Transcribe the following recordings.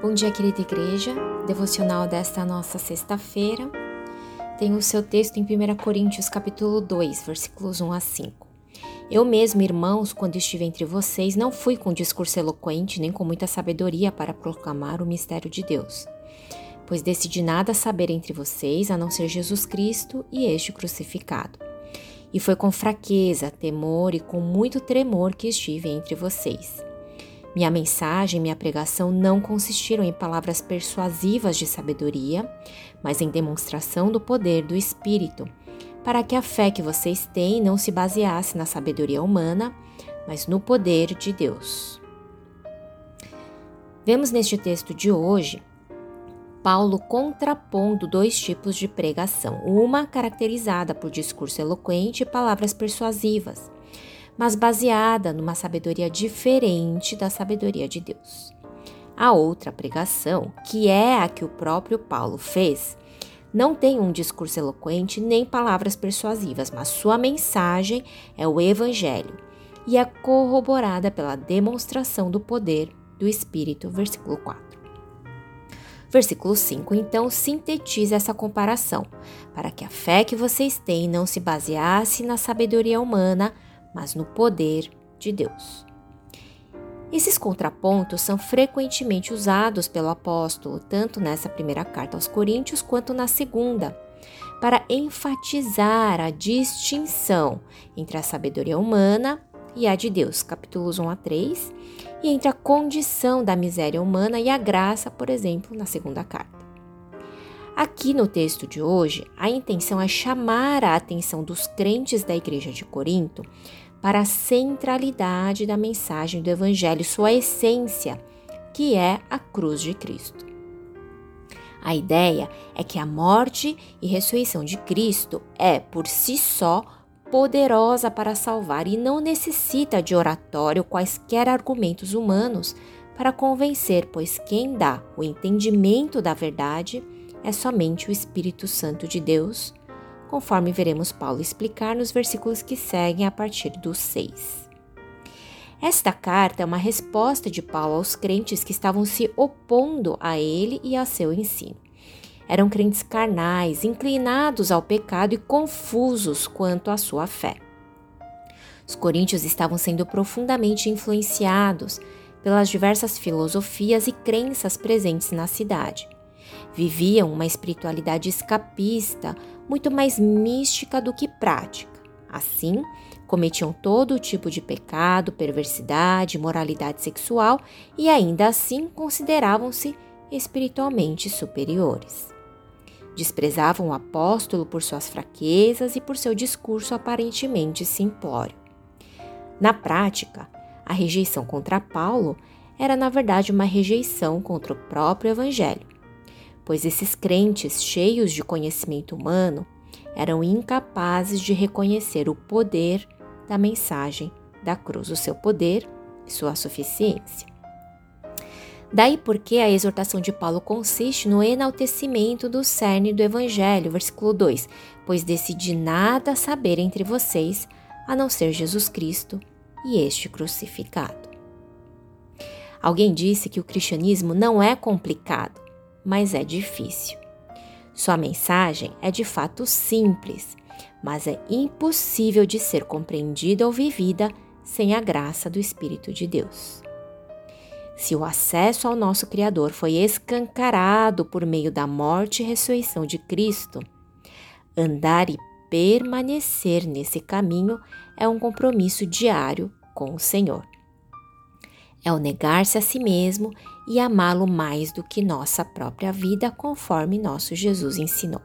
Bom dia, querida igreja. Devocional desta nossa sexta-feira tem o seu texto em 1 Coríntios capítulo 2, versículos 1 a 5. Eu mesmo, irmãos, quando estive entre vocês, não fui com discurso eloquente nem com muita sabedoria para proclamar o mistério de Deus. Pois decidi nada saber entre vocês a não ser Jesus Cristo e este crucificado. E foi com fraqueza, temor e com muito tremor que estive entre vocês. Minha mensagem, minha pregação não consistiram em palavras persuasivas de sabedoria, mas em demonstração do poder do Espírito, para que a fé que vocês têm não se baseasse na sabedoria humana, mas no poder de Deus. Vemos neste texto de hoje Paulo contrapondo dois tipos de pregação, uma caracterizada por discurso eloquente e palavras persuasivas, mas baseada numa sabedoria diferente da sabedoria de Deus. A outra pregação, que é a que o próprio Paulo fez, não tem um discurso eloquente nem palavras persuasivas, mas sua mensagem é o Evangelho e é corroborada pela demonstração do poder do Espírito. Versículo 4. Versículo 5, então, sintetiza essa comparação, para que a fé que vocês têm não se baseasse na sabedoria humana, mas no poder de Deus. Esses contrapontos são frequentemente usados pelo apóstolo, tanto nessa primeira carta aos Coríntios quanto na segunda, para enfatizar a distinção entre a sabedoria humana e a de Deus, capítulos 1 a 3, e entre a condição da miséria humana e a graça, por exemplo, na segunda carta. Aqui no texto de hoje, a intenção é chamar a atenção dos crentes da igreja de Corinto para a centralidade da mensagem do Evangelho, sua essência, que é a cruz de Cristo. A ideia é que a morte e ressurreição de Cristo é, por si só, poderosa para salvar e não necessita de oratório quaisquer argumentos humanos para convencer, pois quem dá o entendimento da verdade é somente o Espírito Santo de Deus, conforme veremos Paulo explicar nos versículos que seguem a partir do 6. Esta carta é uma resposta de Paulo aos crentes que estavam se opondo a ele e a seu ensino. Eram crentes carnais, inclinados ao pecado e confusos quanto à sua fé. Os coríntios estavam sendo profundamente influenciados pelas diversas filosofias e crenças presentes na cidade. Viviam uma espiritualidade escapista, muito mais mística do que prática. Assim, cometiam todo tipo de pecado, perversidade, moralidade sexual e ainda assim consideravam-se espiritualmente superiores. Desprezavam o apóstolo por suas fraquezas e por seu discurso aparentemente simplório. Na prática, a rejeição contra Paulo era, na verdade, uma rejeição contra o próprio Evangelho pois esses crentes cheios de conhecimento humano eram incapazes de reconhecer o poder da mensagem da cruz, o seu poder e sua suficiência. Daí porque a exortação de Paulo consiste no enaltecimento do cerne do Evangelho, versículo 2: Pois decidi nada saber entre vocês a não ser Jesus Cristo e este crucificado. Alguém disse que o cristianismo não é complicado, mas é difícil. Sua mensagem é de fato simples, mas é impossível de ser compreendida ou vivida sem a graça do Espírito de Deus. Se o acesso ao nosso Criador foi escancarado por meio da morte e ressurreição de Cristo, andar e permanecer nesse caminho é um compromisso diário com o Senhor é o negar-se a si mesmo e amá-lo mais do que nossa própria vida, conforme nosso Jesus ensinou.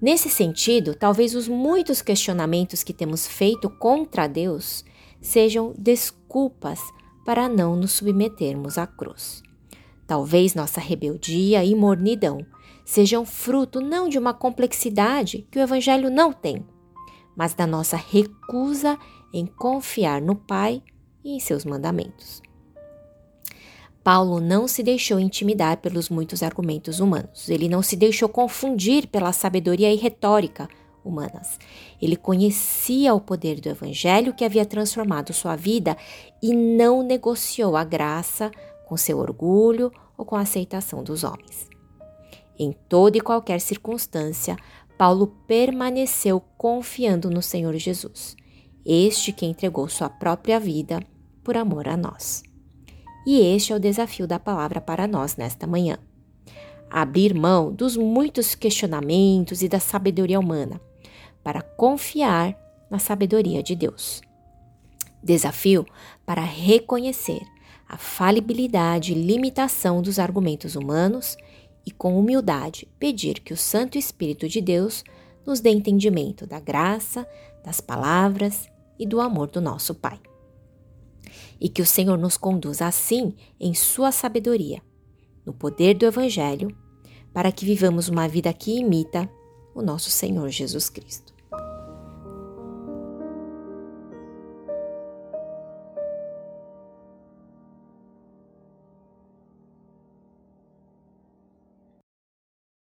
Nesse sentido, talvez os muitos questionamentos que temos feito contra Deus sejam desculpas para não nos submetermos à cruz. Talvez nossa rebeldia e mornidão sejam fruto não de uma complexidade que o Evangelho não tem, mas da nossa recusa em confiar no Pai e em seus mandamentos. Paulo não se deixou intimidar pelos muitos argumentos humanos. Ele não se deixou confundir pela sabedoria e retórica humanas. Ele conhecia o poder do evangelho que havia transformado sua vida e não negociou a graça com seu orgulho ou com a aceitação dos homens. Em toda e qualquer circunstância, Paulo permaneceu confiando no Senhor Jesus, este que entregou sua própria vida por amor a nós. E este é o desafio da palavra para nós nesta manhã. Abrir mão dos muitos questionamentos e da sabedoria humana para confiar na sabedoria de Deus. Desafio para reconhecer a falibilidade e limitação dos argumentos humanos e, com humildade, pedir que o Santo Espírito de Deus nos dê entendimento da graça, das palavras e do amor do nosso Pai. E que o Senhor nos conduza assim em Sua sabedoria, no poder do Evangelho, para que vivamos uma vida que imita o nosso Senhor Jesus Cristo.